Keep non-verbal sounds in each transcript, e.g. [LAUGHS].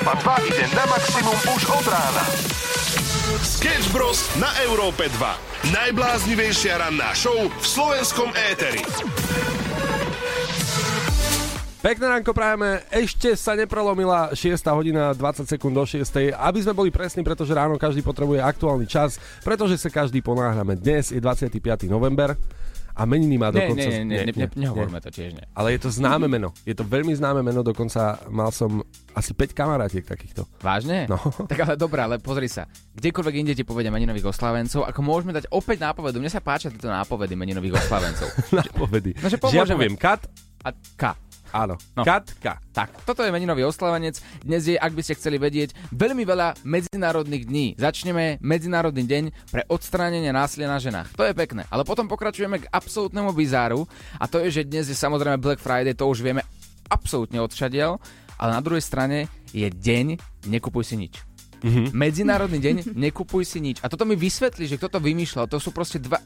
Európa 2 ide na maximum už od rána. Sketch Bros. na Európe 2. Najbláznivejšia ranná show v slovenskom éteri. Pekné ránko prajeme, ešte sa neprelomila 6 hodina 20 sekúnd do 6. Aby sme boli presní, pretože ráno každý potrebuje aktuálny čas, pretože sa každý ponáhľame. Dnes je 25. november a meniny má Nie, dokonca... nie, nie, nie, nie, nehovorme to tiež nie. Ale je to známe meno. Je to veľmi známe meno, dokonca mal som asi 5 kamarátiek takýchto. Vážne? No. [LAUGHS] Tak ale dobré, ale pozri sa. Kdekoľvek inde ti povedia meninových oslavencov, ako môžeme dať opäť nápovedu. Mne sa páčia tieto nápovedy meninových oslavencov. [LAUGHS] Napovedy. No, že Že ja poviem kat, A K. áno. No. Kat, ka. Tak, toto je meninový oslavenec. Dnes je, ak by ste chceli vedieť, veľmi veľa medzinárodných dní. Začneme Medzinárodný deň pre odstránenie násilia na ženách. To je pekné. Ale potom pokračujeme k absolútnemu bizáru a to je, že dnes je samozrejme Black Friday, to už vieme absolútne odšadiel, ale na druhej strane je deň Nekupuj si nič. Mm-hmm. Medzinárodný deň, nekupuj si nič. A toto mi vysvetlí, že kto to vymýšľal. To sú proste dva,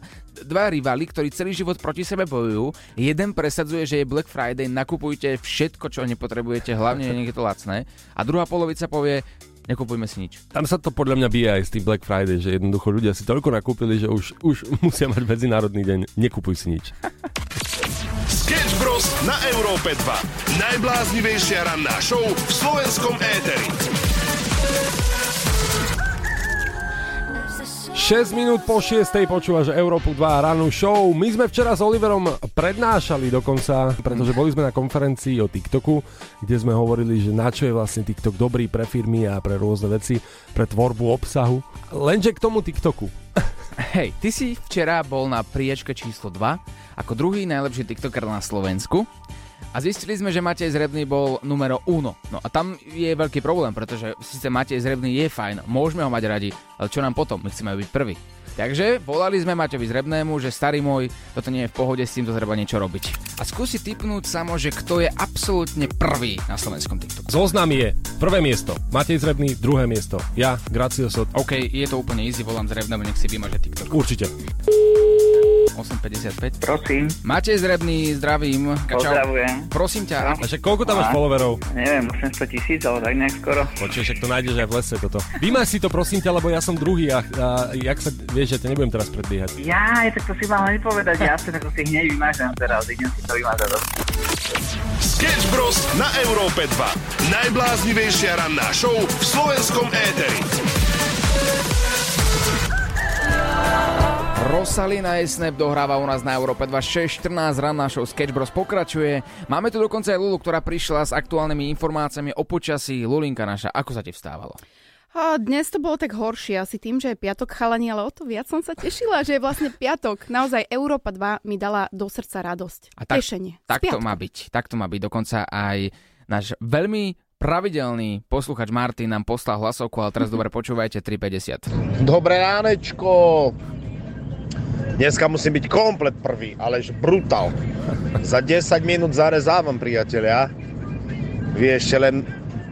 dva rivali, ktorí celý život proti sebe bojujú. Jeden presadzuje, že je Black Friday, nakupujte všetko, čo nepotrebujete, hlavne nech je to lacné. A druhá polovica povie, nekupujme si nič. Tam sa to podľa mňa bije aj s tým Black Friday, že jednoducho ľudia si toľko nakúpili, že už, už [LAUGHS] musia mať medzinárodný deň. Nekupuj si nič. Sketch Bros. na Európe 2. Najbláznivejšia ranná show v slovenskom éteri. 6 minút po 6. počúvaš Európu 2 rannú show. My sme včera s Oliverom prednášali dokonca, pretože boli sme na konferencii o TikToku, kde sme hovorili, že na čo je vlastne TikTok dobrý pre firmy a pre rôzne veci, pre tvorbu obsahu. Lenže k tomu TikToku. Hej, ty si včera bol na priečke číslo 2 ako druhý najlepší TikToker na Slovensku a zistili sme, že Matej Zrebný bol numero uno. No a tam je veľký problém, pretože síce Matej Zrebný je fajn, môžeme ho mať radi, ale čo nám potom? My chceme byť prvý. Takže volali sme Maťovi Zrebnému, že starý môj, toto nie je v pohode, s týmto treba niečo robiť. A skúsi typnúť samo, že kto je absolútne prvý na slovenskom TikToku. Zoznam je prvé miesto, Matej Zrebný, druhé miesto, ja, Gracio Sot. OK, je to úplne easy, volám Zrebnému, nech si vymaže TikTok. Určite. 8.55. Prosím, Matej Zrebný, zdravím. Čau. pozdravujem. Prosím ťa, A však koľko tam máš followerov? Neviem, 800 tisíc, ale tak nejak skoro. Počuj, však to nájdeš aj v lese toto. Vymaž si to prosím ťa, lebo ja som druhý a, a jak sa, vieš, ja ťa nebudem teraz predbiehať. Jaj, tak to si mal hneď povedať, jasne, tak to si hneď vymážem teraz, idem si to vymážať. Sketch Bros. na Európe 2. Najbláznivejšia ranná show v slovenskom éteri. Rosalina Esnep dohráva u nás na Európe 2.6.14 ran našou Sketch Bros pokračuje. Máme tu dokonca aj Lulu, ktorá prišla s aktuálnymi informáciami o počasí. Lulinka naša, ako sa ti vstávalo? A dnes to bolo tak horšie, asi tým, že je piatok chalani, ale o to viac som sa tešila, že je vlastne piatok. Naozaj Európa 2 mi dala do srdca radosť. A tak- Tešenie. Tak to má byť. Tak to má byť. Dokonca aj náš veľmi pravidelný posluchač Martin nám poslal hlasovku, ale teraz [LAUGHS] dobre počúvajte 350. Dobré ránečko. Dneska musím byť komplet prvý, alež brutál. Za 10 minút zarezávam, priatelia. Vy ešte len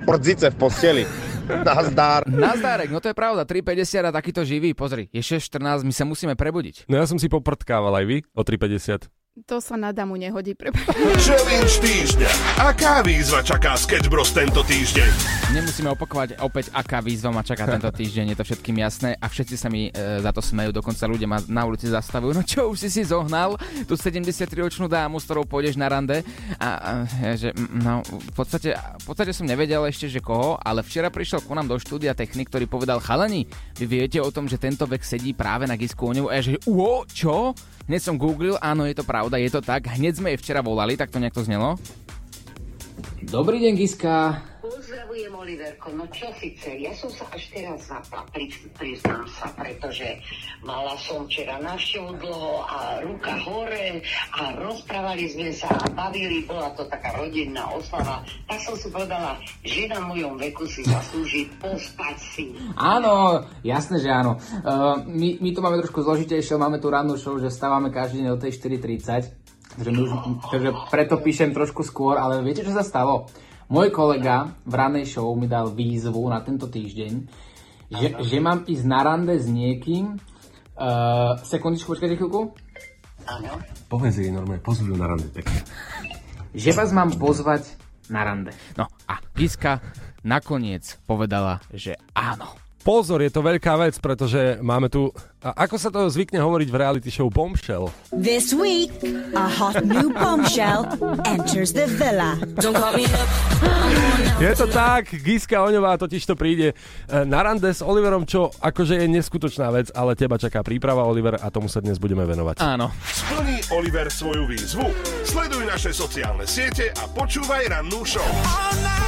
prdzice v posteli. Nazdár. Nazdárek, no to je pravda, 350 a takýto živý, pozri, je 6.14, my sa musíme prebudiť. No ja som si poprtkával aj vy o 3,50. To sa na damu nehodí. Pre... Challenge týždňa. Aká výzva čaká Sketch Bros. tento týždeň? Nemusíme opakovať opäť, aká výzva ma čaká tento týždeň, je to všetkým jasné a všetci sa mi e, za to smejú, dokonca ľudia ma na ulici zastavujú. No čo, už si si zohnal tú 73-ročnú dámu, s ktorou pôjdeš na rande? A, a ja, že, no, v podstate, v podstate som nevedel ešte, že koho, ale včera prišiel ku nám do štúdia technik, ktorý povedal, chalani, vy viete o tom, že tento vek sedí práve na gisku A ja že, uo, čo? Hneď som googlil, áno, je to pravda, je to tak. Hneď sme jej včera volali, tak to nejak to znelo. Dobrý deň, Giska. Pozdravujem, Oliverko. No čo síce, ja som sa až teraz zapla, pri, priznám sa, pretože mala som včera návštevu dlho a ruka hore a rozprávali sme sa a bavili, bola to taká rodinná oslava. Tak som si povedala, že na mojom veku si zaslúži pospať si. Áno, jasné, že áno. Uh, my, my to máme trošku zložitejšie, máme tu rannú show, že stávame každý deň o tej 4.30. Takže, my už, takže preto píšem trošku skôr, ale viete, čo sa stalo? Môj kolega v rannej show mi dal výzvu na tento týždeň, že, že mám ísť na rande s niekým. Uh, sekundičku, počkajte chvíľku. Áno. Povedz jej normálne, pozvú na rande pekne. že vás mám pozvať na rande. No a Giska nakoniec povedala, že áno. Pozor, je to veľká vec, pretože máme tu, a ako sa to zvykne hovoriť v reality show Bombshell, This week, a hot new bombshell enters the villa. Don't call me up. Je to tak, Giska Oňová totiž to príde e, na rande s Oliverom, čo akože je neskutočná vec, ale teba čaká príprava, Oliver, a tomu sa dnes budeme venovať. Áno. Splní Oliver svoju výzvu? Sleduj naše sociálne siete a počúvaj rannú show.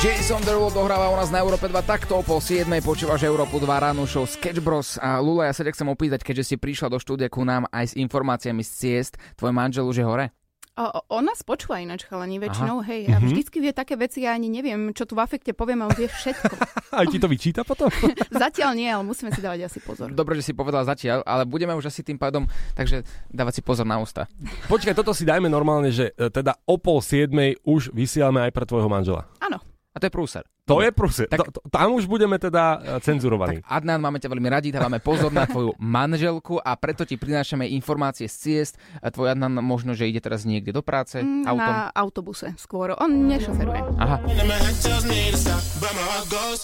Jason Derulo dohráva u nás na Európe 2 takto o pol 7. Počúvaš Európu 2 ránu show Sketch Bros. A Lula, ja sa ťa chcem opýtať, keďže si prišla do štúdia ku nám aj s informáciami z ciest, tvoj manžel už je hore? O, on nás počúva ináč, chalani, väčšinou, Aha. hej. A vždycky vie také veci, ja ani neviem, čo tu v afekte poviem, a on vie všetko. [LAUGHS] Aj ti to vyčíta potom? [LAUGHS] Zatiaľ nie, ale musíme si dávať asi pozor. Dobre, že si povedala zatiaľ, ale budeme už asi tým pádom, takže dávať si pozor na ústa. Počkaj, toto si dajme normálne, že e, teda o pol siedmej už vysielame aj pre tvojho manžela. Áno. To je prúser. To je prúse. Tak- Tak... Tam už budeme teda e, cenzurovaní. Tak Adnan, máme ťa veľmi radi, dávame pozor na tvoju [LAUGHS] manželku a preto ti prinášame informácie z ciest. A tvoj Adnan možno, že ide teraz niekde do práce Mm, autom. Na autobuse skôr. On nešoferuje. Aha.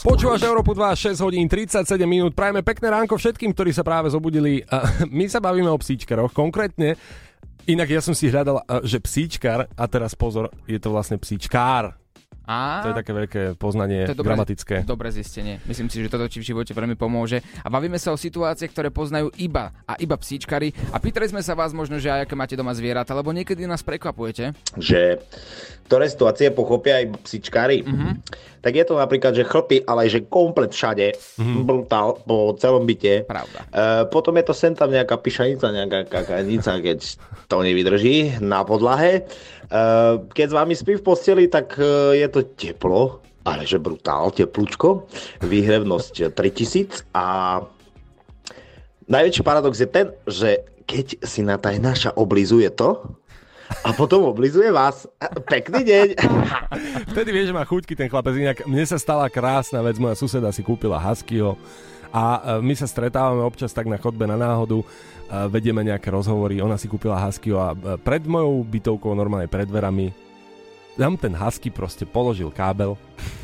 Počúvaš Európu 2, 6 hodín 37 minút. Prajeme pekné ránko všetkým, ktorí sa práve zobudili. A [LAUGHS] My sa bavíme o psíčkaroch. Konkrétne, inak ja som si hľadal, že psíčkar, a teraz pozor, je to vlastne psíčkár. A... To je také veľké poznanie To je dobré- gramatické. Dobré zistenie. Myslím si, že toto ti v živote veľmi pomôže. A bavíme sa o situácie, ktoré poznajú iba a iba psíčkari. A pýtali sme sa vás možno, že aj aké máte doma zvieratá, lebo niekedy nás prekvapujete. že ktoré situácie pochopia aj psičkári. Mm-hmm. Tak je to napríklad, že chlpy, ale aj že komplet všade, mm-hmm. brutál, po celom byte. Pravda. E, potom je to sem tam nejaká pišanica, nejaká kakanica, keď to nevydrží na podlahe. E, keď s vami spí v posteli, tak e, je to teplo, ale že brutál, teplúčko, výhrevnosť 3000 a najväčší paradox je ten, že keď si na tajnáša oblizuje to, a potom oblizuje vás. Pekný deň. [LAUGHS] Vtedy vieš, že má chuťky ten chlapec. Inak mne sa stala krásna vec. Moja suseda si kúpila huskyho a e, my sa stretávame občas tak na chodbe na náhodu. e, Vedieme nejaké rozhovory. Ona si kúpila huskyho a e, pred mojou bytovkou, normálne pred dverami, tam ten husky proste položil kábel.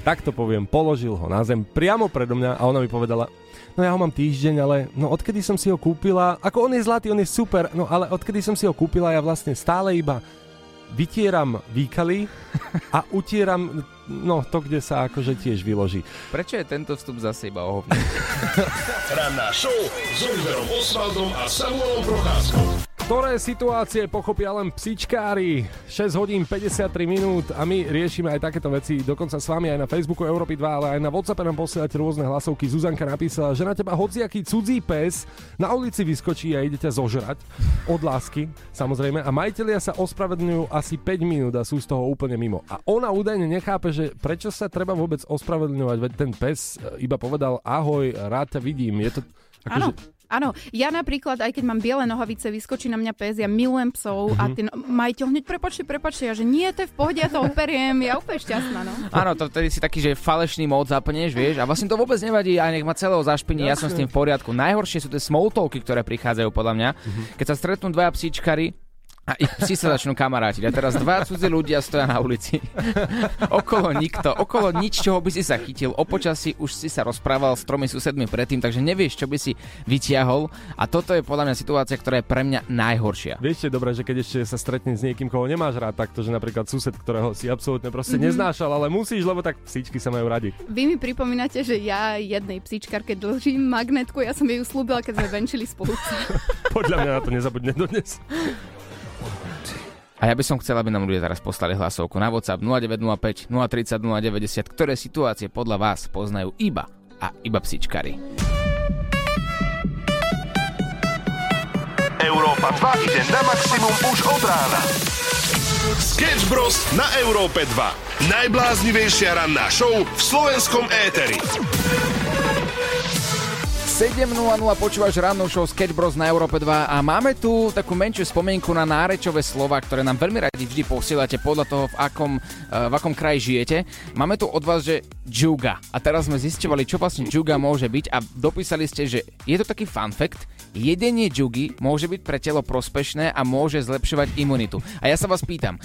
Tak to poviem, položil ho na zem priamo predo mňa a ona mi povedala, no ja ho mám týždeň, ale no odkedy som si ho kúpila, ako on je zlatý, on je super, no ale odkedy som si ho kúpila, ja vlastne stále iba vytieram výkaly a utieram no to, kde sa akože tiež vyloží. Prečo je tento vstup zase iba o hovne? [LAUGHS] Ranná show s Oliverom Osvaldom a Samuelom Procházkou. Ktoré situácie pochopia len psičkári? 6 hodín 53 minút a my riešime aj takéto veci. Dokonca s vami aj na Facebooku Európy 2, ale aj na Whatsappe nám posielate rôzne hlasovky. Zuzanka napísala, že na teba hociaký cudzí pes na ulici vyskočí a ide ťa zožrať. Od lásky, samozrejme. A majiteľia sa ospravedlňujú asi 5 minút a sú z toho úplne mimo. A ona údajne nechápe, že prečo sa treba vôbec ospravedlňovať, veď ten pes e, iba povedal ahoj, rád ťa vidím. Je to... Akože, Áno, ja napríklad, aj keď mám biele nohavice, vyskočí na mňa pes, ja milujem psov Mhm. a ten majiteľ hneď prepačte, prepačte, ja že nie, to je v pohode, ja to operiem, ja úplne šťastná, no. Áno, to vtedy si taký, že falešný mód zapneš, vieš, a vlastne to vôbec nevadí a nech ma celého zašpiní, ja som s tým v poriadku. Najhoršie sú tie smalltalky, ktoré prichádzajú podľa mňa. Keď sa stretnú dvaja psíčkari, a ich psi sa začnú kamarátiť. A teraz dva cudzí ľudia stoja na ulici. [LAUGHS] okolo nikto, okolo nič, čoho by si sa chytil. O počasí už si sa rozprával s tromi susedmi predtým, takže nevieš, čo by si vytiahol. A toto je podľa mňa situácia, ktorá je pre mňa najhoršia. Vieš, je dobré, že keď ešte sa stretne s niekým, koho nemáš rád, takto, že napríklad sused, ktorého si absolútne proste Mhm. mm-hmm. neznášal, ale musíš, lebo tak psíčky sa majú radi. Vy mi pripomínate, že ja jednej psíčkarke dlžím magnetku, ja som jej slúbila, keď sme venčili spolu. [LAUGHS] Podľa mňa na to nezabudne dodnes. [LAUGHS] A ja by som chcel, aby nám ľudia teraz poslali hlasovku na WhatsApp 0905 030 090, ktoré situácie podľa vás poznajú iba a iba psičkari. Európa 2 ide na maximum už od rána. Sketch Bros. na Európe 2. Najbláznivejšia ranná show v slovenskom éteri. 7.00 počúvaš rannú show Sketch Bros na Európe 2 a máme tu takú menšiu spomienku na nárečové slova, ktoré nám veľmi radi vždy posielate podľa toho, v akom, uh, v akom kraji žijete. Máme tu od vás, že džuga. A teraz sme zisťovali, čo vlastne džuga môže byť a dopísali ste, že je to taký fun fact, jedenie džugy môže byť pre telo prospešné a môže zlepšovať imunitu. A ja sa vás pýtam,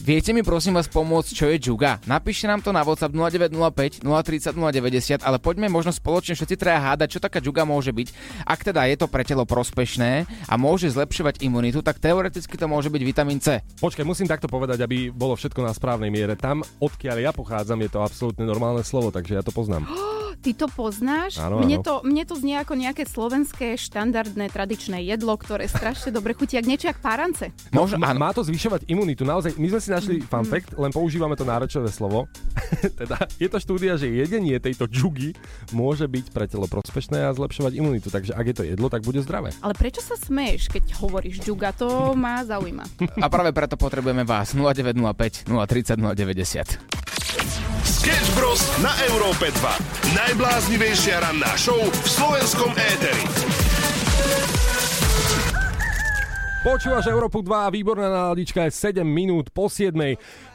Viete mi prosím vás pomôcť, čo je džuga? Napíšte nám to na WhatsApp 0905 030 090, ale poďme možno spoločne všetci traja hádať, čo taká džuga môže byť. Ak teda je to pre telo prospešné a môže zlepšovať imunitu, tak teoreticky to môže byť vitamín C. Počkaj, musím takto povedať, aby bolo všetko na správnej miere. Tam, odkiaľ ja pochádzam, je to absolútne normálne slovo, takže ja to poznám. [GASPS] Ty to poznáš? Áno, mne, áno. to, mne to znie ako nejaké slovenské štandardné tradičné jedlo, ktoré strašne dobre chutí, ak niečo jak párance. Má, áno. má to zvyšovať imunitu. Naozaj, my sme si našli fun fact, len používame to nárečové slovo. [LAUGHS] teda je to štúdia, že jedenie tejto džugy môže byť pre telo prospešné a zlepšovať imunitu. Takže ak je to jedlo, tak bude zdravé. Ale prečo sa smeješ, keď hovoríš džuga? To ma zaujíma. A práve preto potrebujeme vás 0905 030 090. Sketch Bros. na Európe 2. Najbláznivejšia ranná show v slovenskom éteri. Počúvaš Európu 2, výborná náladička je 7 minút po 7.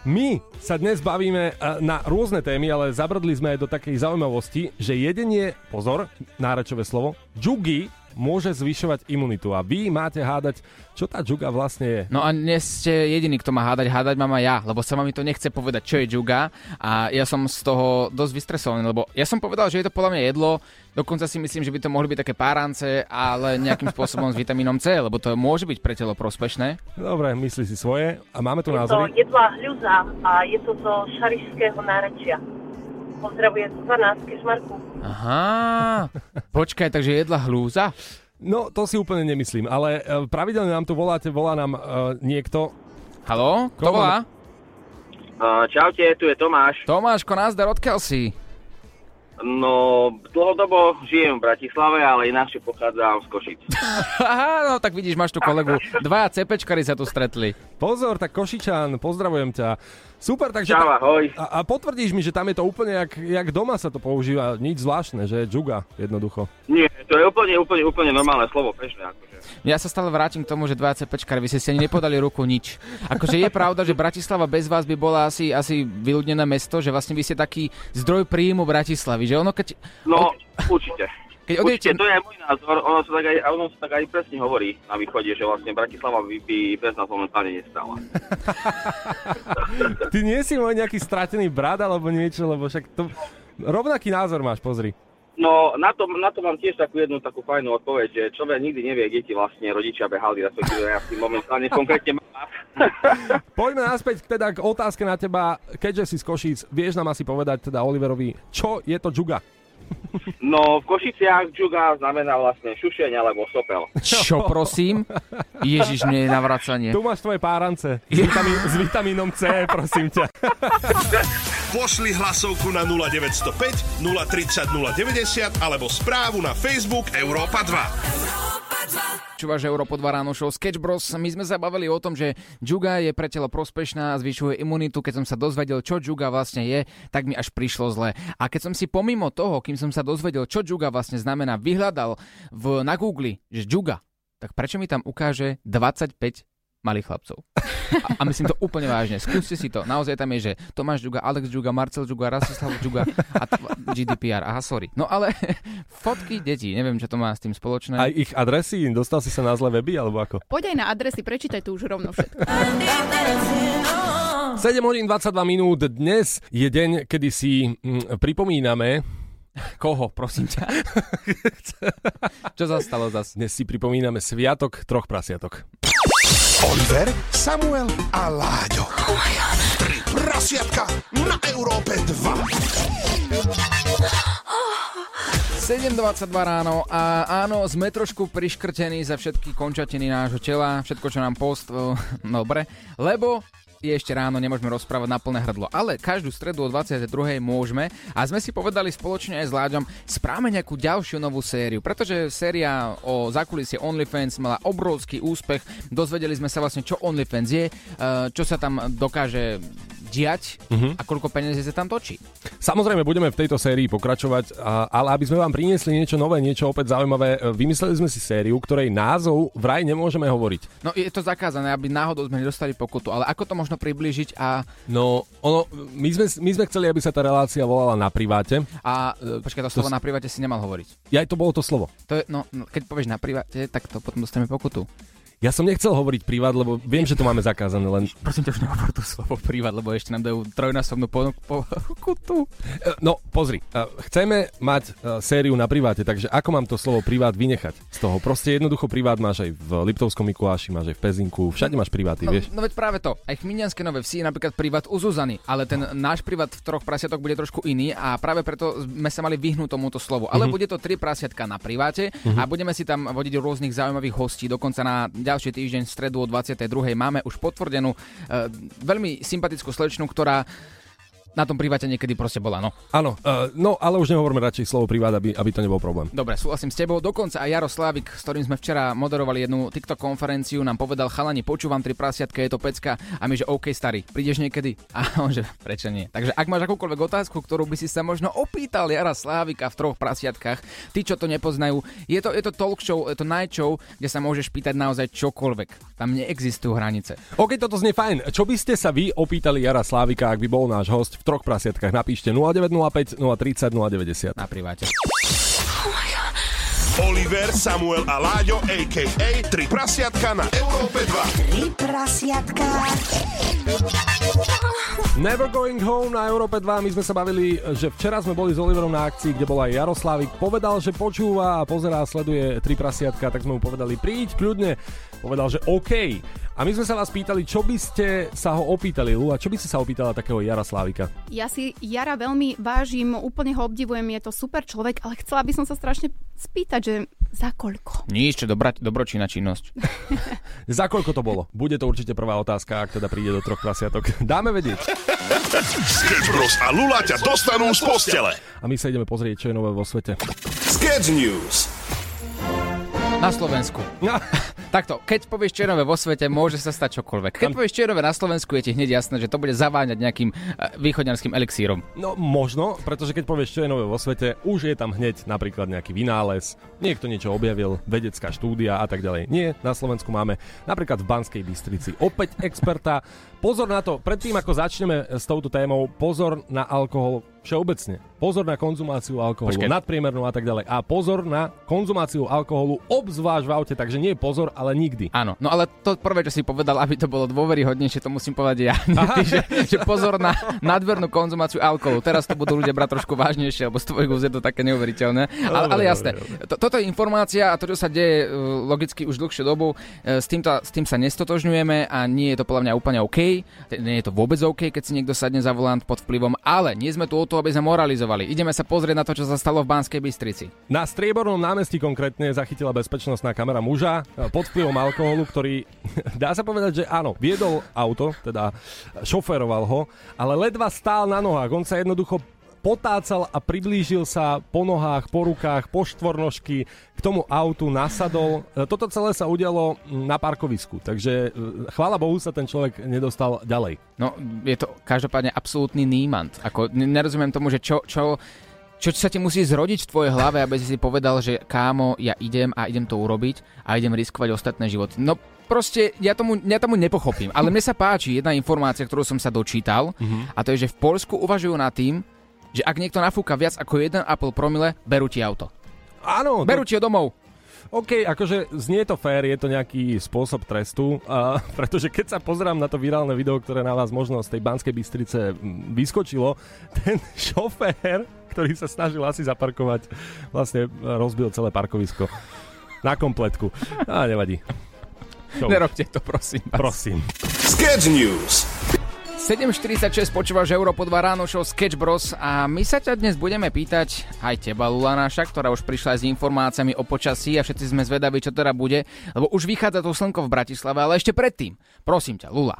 My sa dnes bavíme eh, na rôzne témy, ale zabrdli sme aj do takej zaujímavosti, že jedenie, pozor, nárečové slovo, džugy môže zvyšovať imunitu. A vy máte hádať, čo tá džuga vlastne je. No a nie ste jediný, kto má hádať, hádať mám aj ja, lebo sama mi to nechce povedať, čo je džuga a ja som z toho dosť vystresovaný, lebo ja som povedal, že je to podľa mňa jedlo, dokonca si myslím, že by to mohli byť také párance, ale nejakým spôsobom s vitamínom C, lebo to môže byť pre telo prospešné. Dobre, myslí si svoje. A máme tu Je to názory. jedlá hľuza a je to zo šarišského nárečia. Pozdravuje Zuzana z Kešmarku. Aha, počkaj, takže jedla hlúza? No, to si úplne nemyslím, ale eh, pravidelne nám tu voláte, volá nám eh, niekto. Halo, kto volá? Uh, čaute, tu je Tomáš. Tomáško, nazdar, odkiaľ si? No, dlhodobo žijem v Bratislave, ale inakšie pochádzam z Košic. [LAUGHS] Aha, no tak vidíš, máš tu kolegu. Dvaja CPčkari sa tu stretli. Pozor, tak Košičan, pozdravujem ťa. Super, takže... Čau, ahoj. A, a potvrdíš mi, že tam je to úplne jak, jak doma sa to používa, nič zvláštne, že je džuga, jednoducho. Nie, to je úplne, úplne, úplne normálne slovo, bežné. Akože. Ja sa stále vrátim k tomu, že dvaja CPčkari, vy ste si ani nepodali ruku nič. Akože je pravda, že Bratislava bez vás by bola asi, asi vyľudnené mesto, že vlastne vy ste taký zdroj príjmu Bratislavy, že ono keď... No, určite. Keď Určite, odjete... to je aj môj názor, ono sa tak aj, ono sa tak aj presne hovorí na východe, že vlastne Bratislava by, by bez nás momentálne nestála. [LAUGHS] Ty nie si môj nejaký stratený brat alebo niečo, lebo však to... Rovnaký názor máš, pozri. No, na to, na to mám tiež takú jednu takú fajnú odpoveď, že človek nikdy nevie, kde ti vlastne rodičia behali, respektíve ja si momentálne konkrétne mám. [LAUGHS] Poďme naspäť teda k otázke na teba. Keďže si z Košíc, vieš nám asi povedať teda Oliverovi, čo je to džuga? No, v Košiciach džuga znamená vlastne šušeň alebo sopel. Čo prosím? Ježiš, mne je navracanie. Tu máš tvoje párance s, vitamín, s vitamínom C, prosím ťa. [LAUGHS] Pošli hlasovku na 0905 030 090 alebo správu na Facebook Európa 2. Čúvaš Európo 2 ráno show Sketch Bros. My sme sa bavili o tom, že džuga je pre telo prospešná, zvyšuje imunitu. Keď som sa dozvedel, čo džuga vlastne je, tak mi až prišlo zle. A keď som si pomimo toho, kým som sa dozvedel, čo džuga vlastne znamená, vyhľadal v, na Google, že džuga, tak prečo mi tam ukáže 25 malých chlapcov. A, a myslím to úplne vážne. Skúste si to. Naozaj tam je, že Tomáš Džuga, Alex Džuga, Marcel Džuga, Rastislav Džuga a t- GDPR. Aha, sorry. No ale [LAUGHS] fotky detí, neviem, čo to má s tým spoločné. Aj ich adresy, dostal si sa na zlé weby, alebo ako? Poď aj na adresy, prečítaj tu už rovno všetko. 7 hodín 22 minút. Dnes je deň, kedy si mm, pripomíname... Koho, prosím ťa? [LAUGHS] čo sa stalo zas? Dnes si pripomíname sviatok troch prasiatok. Oliver, Samuel a Láďo. Tri prasiatka na Európe 2. 7.22 ráno a áno, sme trošku priškrtení za všetky končatiny nášho tela, všetko, čo nám post... [LAUGHS] dobre, lebo je ešte ráno, nemôžeme rozprávať na plné hrdlo. Ale každú stredu o 22. môžeme a sme si povedali spoločne aj s Láďom, správame nejakú ďalšiu novú sériu, pretože séria o zákulisie OnlyFans mala obrovský úspech. Dozvedeli sme sa vlastne, čo OnlyFans je, e, čo sa tam dokáže diať a koľko peniazí sa tam točí. Samozrejme, budeme v tejto sérii pokračovať, ale aby sme vám priniesli niečo nové, niečo opäť zaujímavé, e, vymysleli sme si sériu, ktorej názov vraj nemôžeme hovoriť. No je to zakázané, aby náhodou sme nedostali pokutu, ale ako to možno priblížiť a, No, ono, my sme, my sme chceli, aby sa tá relácia volala na priváte. a e, počkaj, to slovo na priváte si nemal hovoriť. Ja aj to bolo to slovo. To je, no, no, keď povieš na priváte, tak to potom dostaneme pokutu. Ja som nechcel hovoriť privát, lebo viem, že to máme zakázané, len... Prosím ťa, už nehovor to slovo privát, lebo ešte nám dajú trojnásobnú pokutu. E, No, pozri, e, chceme mať e, sériu na priváte, takže ako mám to slovo privát vynechať z toho? Proste jednoducho privát máš aj v Liptovskom Mikuláši, máš aj v Pezinku, všade máš priváty, No, vieš? no veď práve to. Aj Chminianské nové vsi je napríklad privát u Zuzany, ale ten náš privát v troch prasiatok bude trošku iný a práve preto sme sa mali vyhnúť tomuto slovu. Ale Mhm. bude to tri prasiatka na priváte a budeme si tam vodiť rôznych zaujímavých hostí. Dokonca na ďalší týždeň v stredu o 22. máme už potvrdenú e, veľmi sympatickú slečnu, ktorá na tom priváte niekedy proste bola, no. Áno, uh, no ale už nehovorme radšej slovo privát, aby, aby to nebol problém. Dobre, súhlasím s tebou. Dokonca aj Jaro Slávik, s ktorým sme včera moderovali jednu TikTok konferenciu, nám povedal, chalani, počúvam tri prasiatka, je to pecka. A my, že OK, starý, prídeš niekedy? A on, že prečo nie? Takže ak máš akúkoľvek otázku, ktorú by si sa možno opýtal Jara Slávika v troch prasiatkách, tí, čo to nepoznajú, je to, je to talk show, je to night show, kde sa môžeš pýtať naozaj čokoľvek. Tam neexistujú hranice. OK, toto znie fajn. Čo by ste sa vy opýtali Jara Slávika, ak by bol náš host v troch prasiatkách? Napíšte 0905 030 090. Na priváte. Oliver, Samuel a Láďo, a.k.a. Tri prasiatka na Európe 2. Tri prasiatka. Never Going Home na Európe 2. My sme sa bavili, že včera sme boli s Oliverom na akcii, kde bol aj Jaroslavik. Povedal, že počúva a pozerá sleduje tri prasiatka, tak sme mu povedali, príď kľudne. Povedal, že OK. A my sme sa vás pýtali, čo by ste sa ho opýtali, Lua, čo by ste sa opýtala takého Jaroslávika? Ja si Jara veľmi vážim, úplne ho obdivujem, je to super človek, ale chcela by som sa strašne spýtať, že za koľko? Nič, čo dobra, dobročinná činnosť. [LAUGHS] Za koľko to bolo? Bude to určite prvá otázka, ak teda príde do troch prasiatok. [LAUGHS] Dáme vedieť. Sketch Bros a Lula ťa dostanú z postele. A my sa ideme pozrieť, čo je nové vo svete. Sketch News. Na Slovensku. No. [LAUGHS] Takto, keď povieš čierové vo svete, môže sa stať čokoľvek. Keď povieš čierové na Slovensku, je ti hneď jasné, že to bude zaváňať nejakým eh, východňarským elixírom. No možno, pretože keď povieš, čo je nové vo svete, už je tam hneď napríklad nejaký vynález, niekto niečo objavil, vedecká štúdia a tak ďalej. Nie, na Slovensku máme napríklad v Banskej Bystrici opäť experta. Pozor na to, predtým ako začneme s touto témou, pozor na alkohol všeobecne. Pozor na konzumáciu alkoholu, Počkej. nadpriemernú a tak ďalej. A pozor na konzumáciu alkoholu, obzvlášť v aute, takže nie pozor, ale nikdy. Áno, no ale to prvé, čo si povedal, aby to bolo dôveryhodnejšie, to musím povedať ja. [LAUGHS] že, že pozor na nadvernú konzumáciu alkoholu. Teraz to budú ľudia brať trošku vážnejšie, lebo z tvojich úst je to také neuveriteľné. Ale, ale jasné, to, toto je informácia a to, čo sa deje uh, logicky už dlhšiu dobu, uh, s, týmto, s tým sa nestotožňujeme a nie je to podľa mňa úplne OK. Nie je to vôbec OK, keď si niekto sadne za volant pod vplyvom, ale nie sme tu o to, aby sme moralizovali. Ideme sa pozrieť na to, čo sa stalo v Banskej Bystrici. Na Striebornom námestí konkrétne zachytila bezpečnostná kamera muža e, pod vplyvom alkoholu, ktorý, [LAUGHS] dá sa povedať, že áno, viedol auto, teda šoferoval ho, ale ledva stál na nohách. On sa jednoducho potácal a priblížil sa po nohách, po rukách, po štvornožky k tomu autu, nasadol. E, Toto celé sa udialo na parkovisku, takže e, chvála Bohu sa ten človek nedostal ďalej. No, je to každopádne absolútny nímant. Ako, nerozumiem tomu, že čo, čo, čo sa ti musí zrodiť v tvojej hlave, aby si si povedal, že kámo, ja idem a idem to urobiť a idem riskovať ostatné životy. No proste, ja tomu, ja tomu nepochopím. Ale mne sa páči jedna informácia, ktorú som sa dočítal a to je, že v Polsku uvažujú nad tým, že ak niekto nafúka viac ako 1,5 promile, berú ti auto. Áno, to- Berú ti ho domov. OK, akože znie to fér, je to nejaký spôsob trestu, a, [LAUGHS] pretože keď sa pozerám na to virálne video, ktoré na vás možno z tej Banskej Bystrice vyskočilo, [LAUGHS] ten šofér, ktorý sa snažil asi zaparkovať, vlastne rozbil celé parkovisko na kompletku. A nevadí. [LAUGHS] Čo? Nerobte to, prosím vás. Prosím. Sketch News. 7.46 počúvaš Európo 2 ráno show Sketch Bros. A my sa ťa dnes budeme pýtať aj teba Lula naša, ktorá už prišla s informáciami o počasí a všetci sme zvedaví, čo teda bude, lebo už vychádza to slnko v Bratislave, ale ešte predtým, prosím ťa Lula,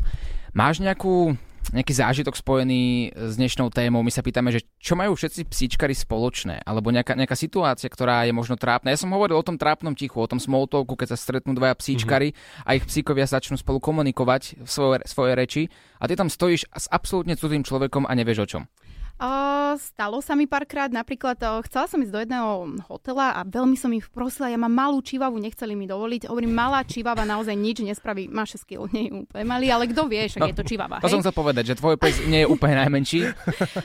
máš nejakú nejaký zážitok spojený s dnešnou témou. My sa pýtame, že čo majú všetci psíčkari spoločné, alebo nejaká, nejaká situácia, ktorá je možno trápna. Ja som hovoril o tom trápnom tichu, o tom small talku, keď sa stretnú dvaja psíčkari a ich psíkovia začnú spolu komunikovať svoje, svoje reči a ty tam stojíš s absolútne cudzým človekom a nevieš o čom. Uh, stalo sa mi párkrát, napríklad uh, chcela som ísť do jedného hotela a veľmi som ich prosila, ja mám malú čivavu, nechceli mi dovoliť. Hovorím, malá čivava naozaj nič nespraví, má 6 kg, nie je úplne malý, ale kto vie, však je to čivava. To hej? som chcel povedať, že tvoj pes nie je úplne najmenší. [LAUGHS]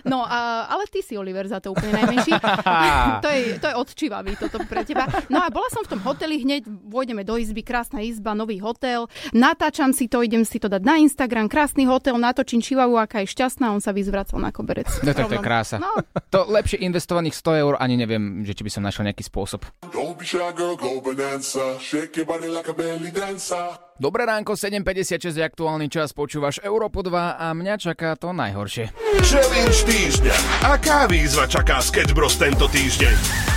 No, a, ale ty si, Oliver, za to úplne najmenší. [LAUGHS] to, je, to je od čivavy, toto pre teba. No a bola som v tom hoteli, hneď vôjdeme do izby, krásna izba, nový hotel. Natáčam si to, idem si to dať na Instagram, krásny hotel, natočím čivavu, aká je šťastná, on sa vyzvracal na koberec. No to je krása. No. To lepšie investovaných 100 eur, ani neviem, že či by som našiel nejaký spôsob. Dobré ránko, 7.56 je aktuálny čas, počúvaš Európo 2 a mňa čaká to najhoršie. Challenge týždňa. Aká výzva čaká Sketch Bros tento týždeň?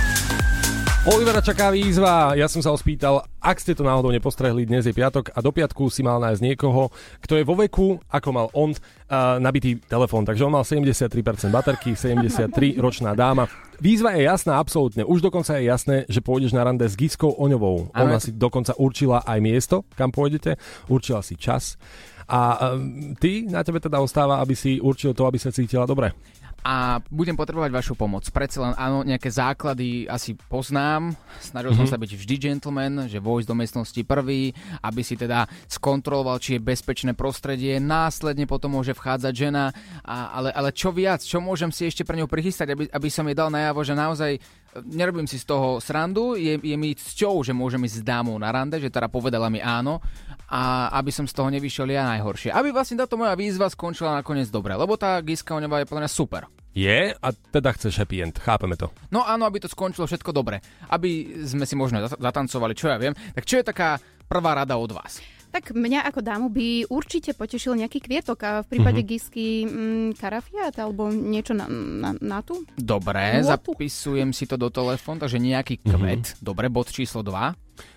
Olivera čaká výzva. Ja som sa ho spýtal, ak ste to náhodou nepostrehli, dnes je piatok a do piatku si mal nájsť niekoho, kto je vo veku, ako mal on, uh, nabitý telefón. Takže on mal 73% baterky, 73 [LAUGHS] ročná dáma. Výzva je jasná, absolútne. Už dokonca je jasné, že pôjdeš na rande s Giskou Oňovou. Ona si dokonca určila aj miesto, kam pôjdete, určila si čas. A um, ty, na tebe teda ostáva, aby si určil to, aby sa cítila dobre. A budem potrebovať vašu pomoc. Predsa len áno, nejaké základy asi poznám. Snažil som Mhm. sa byť vždy gentleman, že vojsť do miestnosti prvý, aby si teda skontroloval, či je bezpečné prostredie. Následne potom môže vchádzať žena. A, ale, ale čo viac, čo môžem si ešte pre ňu prichystať, aby, aby som jej dal najavo, že naozaj e, nerobím si z toho srandu, je, je mi cťou, že môžem ísť s dámou na rande, že teda povedala mi áno a aby som z toho nevyšiel ja najhoršie. Aby vlastne táto moja výzva skončila nakoniec dobre, lebo tá Giska Oňová je podľa mňa super. Je a teda chceš happy end, chápeme to. No áno, aby to skončilo všetko dobre. Aby sme si možno zat- zatancovali, čo ja viem. Tak čo je taká prvá rada od vás? Tak mňa ako dámu by určite potešil nejaký kvietok a v prípade Mhm. mm-hmm. Gisky mm, karafiat alebo niečo na, na, na tú. Dobre, Nôtu. zapisujem si to do telefónu, takže nejaký kvet. Dobre, bod číslo 2.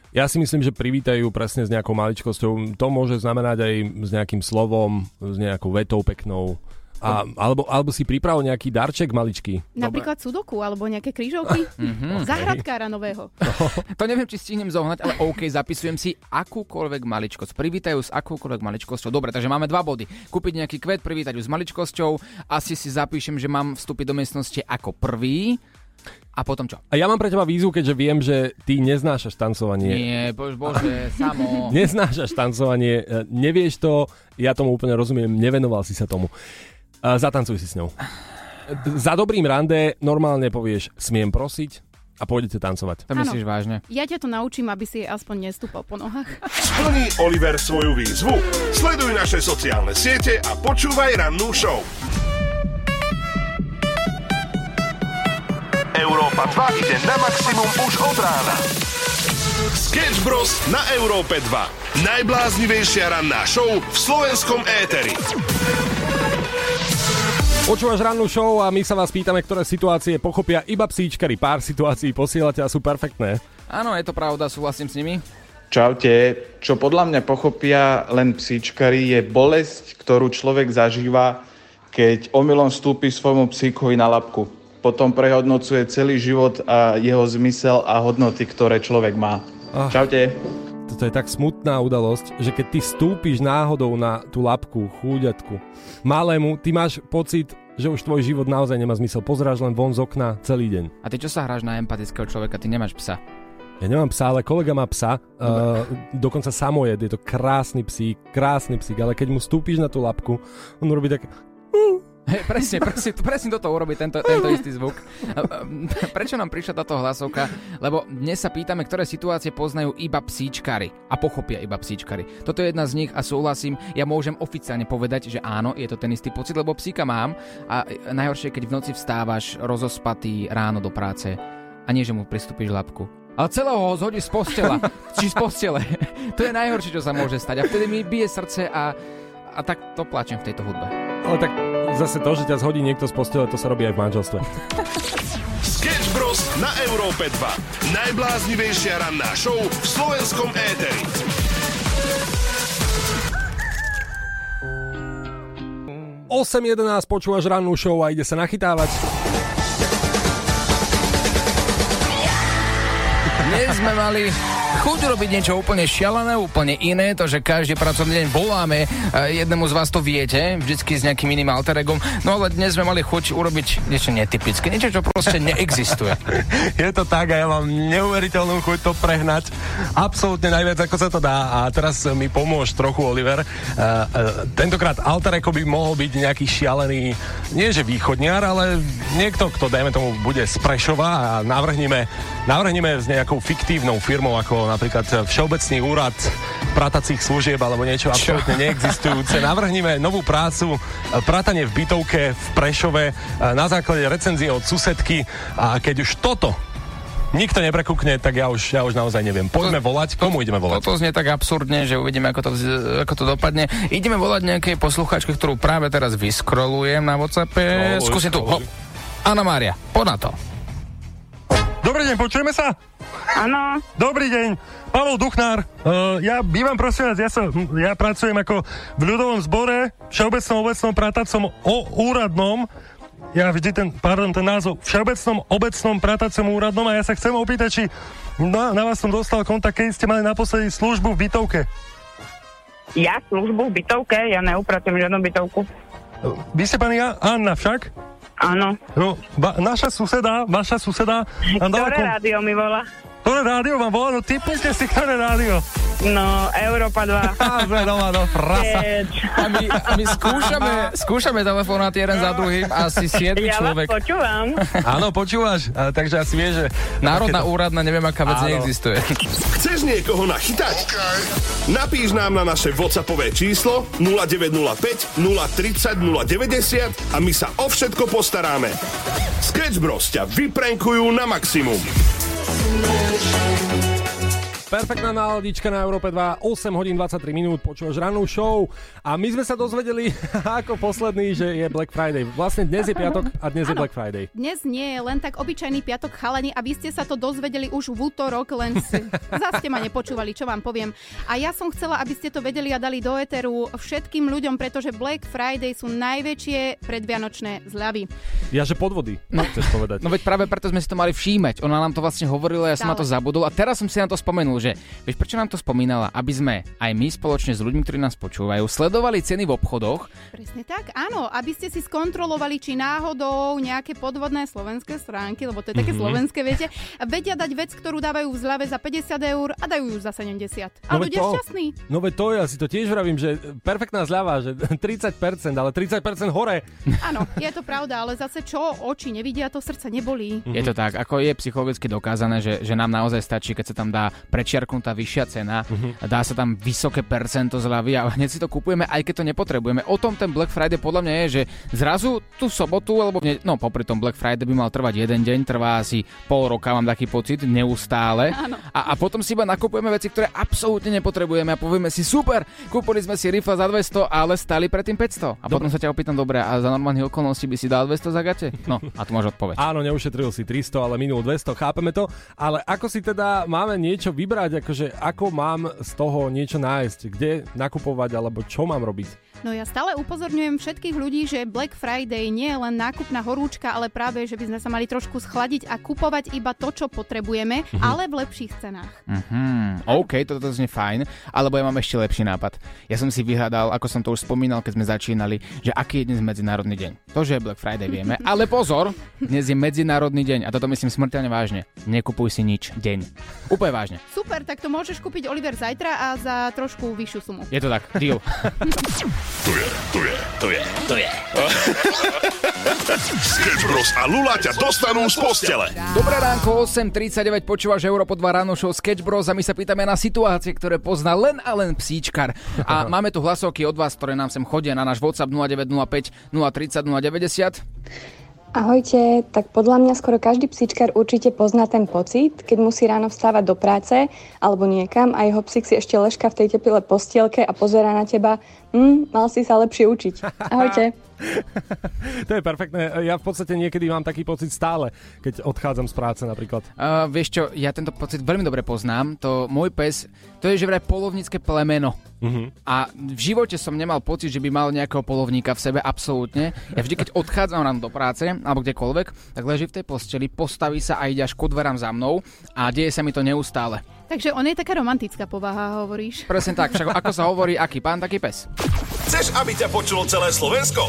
Ja si myslím, že privítajú presne s nejakou maličkosťou. To môže znamenať aj s nejakým slovom, s nejakou vetou peknou. A, alebo, alebo si priprav nejaký darček maličký. Napríklad sudoku alebo nejaké krížovky. [LAUGHS] Mhm. Zahradkára nového. [LAUGHS] To neviem, či stihnem zohnať, ale OK, zapisujem si akúkoľvek maličkosť. Privítajú s akúkoľvek maličkosťou. Dobre, takže máme dva body. Kúpiť nejaký kvet, privítať ju s maličkosťou. Asi si zapíšem, že mám vstúpiť do miestnosti ako prvý. A potom čo? A ja mám pre teba výzvu, keďže viem, že ty neznášaš tancovanie. Nie, bož, bože, samo. [LAUGHS] Neznášaš tancovanie, e, nevieš to, ja tomu úplne rozumiem, nevenoval si sa tomu. A Zatancuj si s ňou. Za dobrým rande normálne povieš, smiem prosiť a pôjdete tancovať. To myslíš vážne? Ja ťa to naučím, aby si aspoň nestúpal po nohách. Splní Oliver svoju výzvu? Sleduj naše sociálne siete a počúvaj rannú show. Európa 2 ide na maximum už od rána. Sketch Bros. na Európe 2. Najbláznivejšia ranná show v slovenskom éteri. Počúvaš rannú show a my sa vás pýtame, ktoré situácie pochopia iba psíčkari. Pár situácií posielate a sú perfektné. Áno, je to pravda, súhlasím s nimi. Čaute. Čo podľa mňa pochopia len psíčkari je bolesť, ktorú človek zažíva, keď omylom vstúpi svojmu psíkovi na labku. Potom prehodnocuje celý život a jeho zmysel a hodnoty, ktoré človek má. Ah. Čaute. Toto je tak smutná udalosť, že keď ty stúpiš náhodou na tú labku, chúďatku, malému, ty máš pocit, že už tvoj život naozaj nemá zmysel. Pozráš len von z okna celý deň. A ty čo sa hráš na empatického človeka? Ty nemáš psa. Ja nemám psa, ale kolega má psa, uh, dokonca samojed, je to krásny psík, krásny psík, ale keď mu stúpiš na tú labku, on robí tak... Hej, presne, presne, presne toto urobí tento, tento istý zvuk. Prečo nám prišla táto hlasovka? Lebo dnes sa pýtame, ktoré situácie poznajú iba psíčkari a pochopia iba psíčkari. Toto je jedna z nich a súhlasím, ja môžem oficiálne povedať, že áno, je to ten istý pocit, lebo psíka mám a najhoršie, keď v noci vstávaš rozospatý ráno do práce a nie, že mu pristúpiš labku. Ale celého ho zhodí z postela, [LAUGHS] či z postele. to je najhoršie, čo sa môže stať. A vtedy mi bije srdce a, a tak to plačem v tejto hudbe. Ale tak zase to, že ťa zhodí niekto z postele, to sa robí aj v manželstve. Sketch Bros. na Európe 2. Najbláznivejšia ranná show v slovenskom éteri. Mm. 8.11 počúvaš rannú show a ide sa nachytávať. Dnes sme mali chuť urobiť niečo úplne šialené, úplne iné, to, že každý pracovný deň voláme, eh, jednému z vás to viete, vždycky s nejakým iným alter egom, no ale dnes sme mali chuť urobiť niečo netypické, niečo, čo proste neexistuje. [LAUGHS] Je to tak a ja mám neuveriteľnú chuť to prehnať. Absolútne najviac, ako sa to dá. A teraz mi pomôž trochu, Oliver. Uh, uh, tentokrát alter by mohol byť nejaký šialený, nie že východniar, ale niekto, kto, dajme tomu, bude z a navrhneme, navrhneme s nejakou fiktívnou firmou, ako napríklad Všeobecný úrad pratacích služieb alebo niečo absolútne neexistujúce. [LAUGHS] Navrhneme novú prácu, e, pratanie v bytovke v Prešove e, na základe recenzie od susedky a keď už toto nikto neprekúkne, tak ja už, ja už naozaj neviem. Poďme volať, komu ideme volať? Toto znie tak absurdne, že uvidíme, ako to, ako to dopadne. Ideme volať nejakej posluchačke, ktorú práve teraz vyskrolujem na WhatsAppe. Scrolluj, Skúsim tu. Hop. Anna Mária, poď na to. Dobrý deň, počujeme sa? Áno. Dobrý deň, Pavel Duchnár. Uh, ja bývam, prosím vás, ja, som, ja pracujem ako v ľudovom zbore, všeobecnom obecnom pratacom o úradnom. Ja vždy ten, pardon, ten názov, všeobecnom obecnom pratacom úradnom a ja sa chcem opýtať, či na, na vás som dostal kontakt, keď ste mali naposledy službu v bytovke. Ja službu v bytovke, ja neupracujem žiadnu bytovku. Vy ste pani Anna však? Áno. No, ba, naša suseda, vaša suseda... dala Ktoré rádio mi volá? Ktoré rádio vám volá? No typujte si, ktoré rádio. No, Európa 2. [LAUGHS] Áno, no, frasa. A my, a my skúšame, skúšame telefonáty jeden za druhým, asi 7 Ja vás človek. počúvam. Áno, počúvaš, a, takže asi vieš, že... Národná úradná, neviem, aká vec Áno. neexistuje. Chceš niekoho nachytať? Napíš nám na naše WhatsAppové číslo 0905 030 090 a my sa o všetko postaráme. Sketch Bros ťa vyprenkujú na maximum. Emotion Perfektná náladička na Európe 2, 8 hodín 23 minút, počúvaš rannú show a my sme sa dozvedeli [LAUGHS] ako posledný, že je Black Friday. Vlastne dnes je piatok a dnes je Áno. Black Friday. Dnes nie je len tak obyčajný piatok chalani a vy ste sa to dozvedeli už v útorok, len [LAUGHS] zase ste ma nepočúvali, čo vám poviem. A ja som chcela, aby ste to vedeli a dali do eteru všetkým ľuďom, pretože Black Friday sú najväčšie predvianočné zľavy. Ja, že podvody, no. chceš povedať. No veď práve preto sme si to mali všímať. Ona nám to vlastne hovorila, ja som na to Stále. zabudol a teraz som si na to spomenul, že vieš prečo nám to spomínala? Aby sme aj my spoločne s ľuďmi, ktorí nás počúvajú, sledovali ceny v obchodoch. Presne tak, áno, aby ste si skontrolovali, či náhodou nejaké podvodné slovenské stránky, lebo to je také Mhm. slovenské, viete, vedia dať vec, ktorú dávajú v zľave za 50 eur a dajú ju za 70. A veď ľudia to- šťastní. No veď to ja si to tiež vravím, že perfektná zľava, že [LAUGHS] 30%, ale 30% hore. Áno, je to pravda, ale zase čo oči nevidia, to srdce nebolí. Je to tak, ako je psychologicky dokázané, že, že nám naozaj stačí, keď sa tam dá prečiarknutá vyššia cena, dá sa tam vysoké percento zľavy a hneď si to kupujeme, aj keď to nepotrebujeme. O tom ten Black Friday podľa mňa je, že zrazu tú sobotu, alebo ne, no popri tom Black Friday by mal trvať jeden deň, trvá asi pol roka, mám taký pocit, neustále. A, a potom si iba nakupujeme veci, ktoré absolútne nepotrebujeme a povieme si super, kúpili sme si rifle za 200, ale stali predtým 500. A potom sa ťa opýtam, dobre, a za normálnych okolností by si dal 200 za gate? No, a tu máš odpoveď. Áno, neušetril si 300, ale minul 200, chápeme to. Ale ako si teda máme niečo vybrať, akože ako mám z toho niečo nájsť, kde nakupovať, alebo čo mám robiť? No ja stále upozorňujem všetkých ľudí, že Black Friday nie je len nákupná horúčka, ale práve, že by sme sa mali trošku schladiť a kupovať iba to, čo potrebujeme, Mhm. ale v lepších cenách. Mhm, OK, toto to znie fajn, alebo ja mám ešte lepší nápad. Ja som si vyhľadal, ako som to už spomínal, keď sme začínali, že aký je dnes Medzinárodný deň. To, že je Black Friday, vieme, [LAUGHS] ale pozor, dnes je Medzinárodný deň a toto myslím smrteľne vážne. Nekupuj si nič deň. Úplne vážne. Super, tak to môžeš kúpiť Oliver zajtra a za trošku vyššiu sumu. Je to tak, deal. [LAUGHS] Tu je, tu je, tu je, tu je. [LAUGHS] Sketch Bros a Lula ťa dostanú z postele. Dobré ránko, 8.39, počúvaš Europo 2 ráno show Sketch Bros a my sa pýtame na situácie, ktoré pozná len a len psíčkar. A [LAUGHS] máme tu hlasovky od vás, ktoré nám sem chodia na náš WhatsApp 0905 030 090. Ahojte, tak podľa mňa skoro každý psíčkar určite pozná ten pocit, keď musí ráno vstávať do práce alebo niekam a jeho psík si ešte ležka v tej tepile postielke a pozerá na teba, hm, mal si sa lepšie učiť. [LAUGHS] Ahojte. To je perfektné. Ja v podstate niekedy mám taký pocit stále, keď odchádzam z práce napríklad. Uh, vieš čo, ja tento pocit veľmi dobre poznám. To môj pes, to je že vraj polovnícke plemeno. Uh-huh. A v živote som nemal pocit, že by mal nejakého polovníka v sebe, absolútne. Ja vždy, keď odchádzam ráno do práce, alebo kdekoľvek, tak leží v tej posteli, postaví sa a ide až ku dverám za mnou a deje sa mi to neustále. Takže on je taká romantická povaha, hovoríš. Presne tak, však ako sa hovorí, aký pán, taký pes. Chceš, aby ťa počulo celé Slovensko?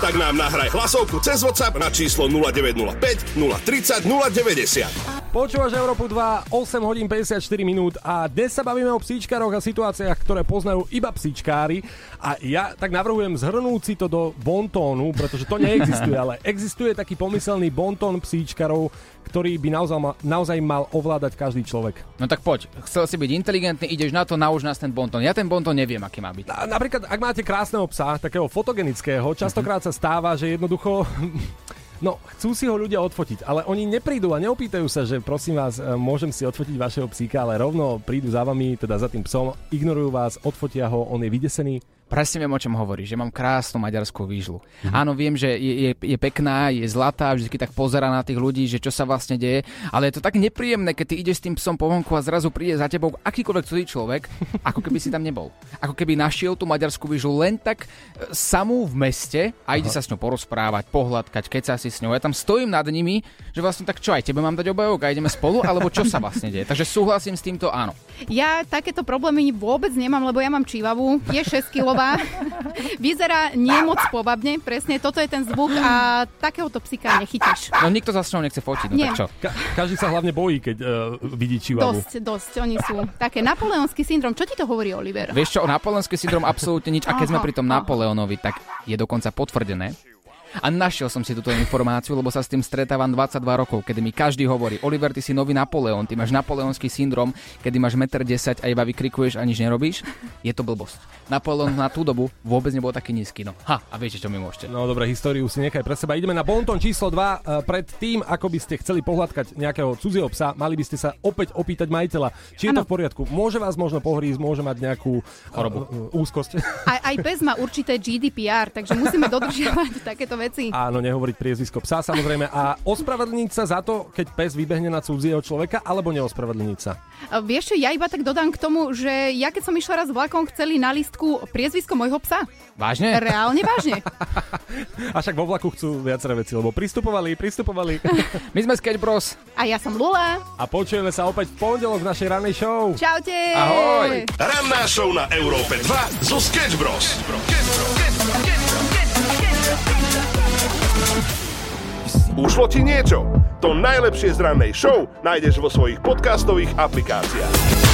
Tak nám nahraj hlasovku cez WhatsApp na číslo 0905 030 090. Počúvaš Európu 2, 8 hodín 54 minút a dnes sa bavíme o psíčkaroch a situáciách, ktoré poznajú iba psíčkári a ja tak navrhujem zhrnúť si to do bontónu, pretože to neexistuje, ale existuje taký pomyselný bontón psíčkarov, ktorý by naozaj mal, naozaj mal ovládať každý človek. No tak poď, chcel si byť inteligentný, ideš na to, nauč nás ten bonton. Ja ten bonton neviem, aký má byť. A napríklad, ak máte krásneho psa, takého fotogenického, častokrát sa stáva, že jednoducho [LAUGHS] No, chcú si ho ľudia odfotiť, ale oni neprídu a neopýtajú sa, že prosím vás, e, môžem si odfotiť vašeho psíka, ale rovno prídu za vami, teda za tým psom, ignorujú vás, odfotia ho, on je vydesený. Presne viem, o čom hovoríš, že mám krásnu maďarskú výžlu. Mm-hmm. Áno, viem, že je, je, je pekná, je zlatá, vždy tak pozera na tých ľudí, že čo sa vlastne deje, ale je to tak nepríjemné, keď ty ideš s tým psom po vonku a zrazu príde za tebou akýkoľvek cudzí človek, ako keby si tam nebol. Ako keby našiel tú maďarskú výžlu len tak e, samú v meste a ide Aha. sa s ňou porozprávať, pohľadkať, keď sa si s ňou. Ja tam stojím nad nimi, že vlastne tak čo, aj tebe mám dať obajok a ideme spolu, alebo čo sa vlastne deje. Takže súhlasím s týmto áno. Ja takéto problémy vôbec nemám, lebo ja mám čivavu, je 6 kilová Kovová. Vyzerá nie moc povabne, presne toto je ten zvuk a takéhoto psika nechytíš. No nikto za ňou nechce fotiť, no Nie. tak čo? Ka- každý sa hlavne bojí, keď uh, vidí čivavu. Dosť, dosť, oni sú také napoleonský syndrom. Čo ti to hovorí, Oliver? Vieš čo, o napoleonský syndrom absolútne nič. A keď sme Aha, pri tom aha. Napoleonovi, tak je dokonca potvrdené, a našiel som si túto informáciu, lebo sa s tým stretávam 22 rokov, kedy mi každý hovorí, Oliver, ty si nový Napoleon, ty máš napoleonský syndrom, kedy máš 1,10 m a iba vykrikuješ a nič nerobíš. Je to blbosť. Napoleon na tú dobu vôbec nebol taký nízky. No, ha, a viete, čo mi môžete. No dobre, históriu si nechaj pre seba. Ideme na bonton číslo 2. Pred tým, ako by ste chceli pohľadkať nejakého cudzieho psa, mali by ste sa opäť opýtať majiteľa, či je to Áno. v poriadku. Môže vás možno pohrísť, môže mať nejakú Chorobu. uh, uh, úzkosť. Aj, aj pes má určité GDPR, takže musíme dodržiavať [LAUGHS] takéto veci. Áno, nehovoriť priezvisko psa samozrejme. A ospravedlniť sa za to, keď pes vybehne na cudzieho človeka, alebo neospravedlniť sa. Vieš čo, ja iba tak dodám k tomu, že ja keď som išla raz vlakom, chceli na listku priezvisko môjho psa. Vážne? Reálne vážne. [LAUGHS] A však vo vlaku chcú viaceré veci, lebo pristupovali, pristupovali. [LAUGHS] My sme Sketch Bros. A ja som Lula. A počujeme sa opäť v pondelok v našej ranej show. Čaute. Ahoj. Ranná show na Európe 2 zo Sketch Bros. Ušlo ti niečo? To najlepšie z rannej show nájdeš vo svojich podcastových aplikáciách.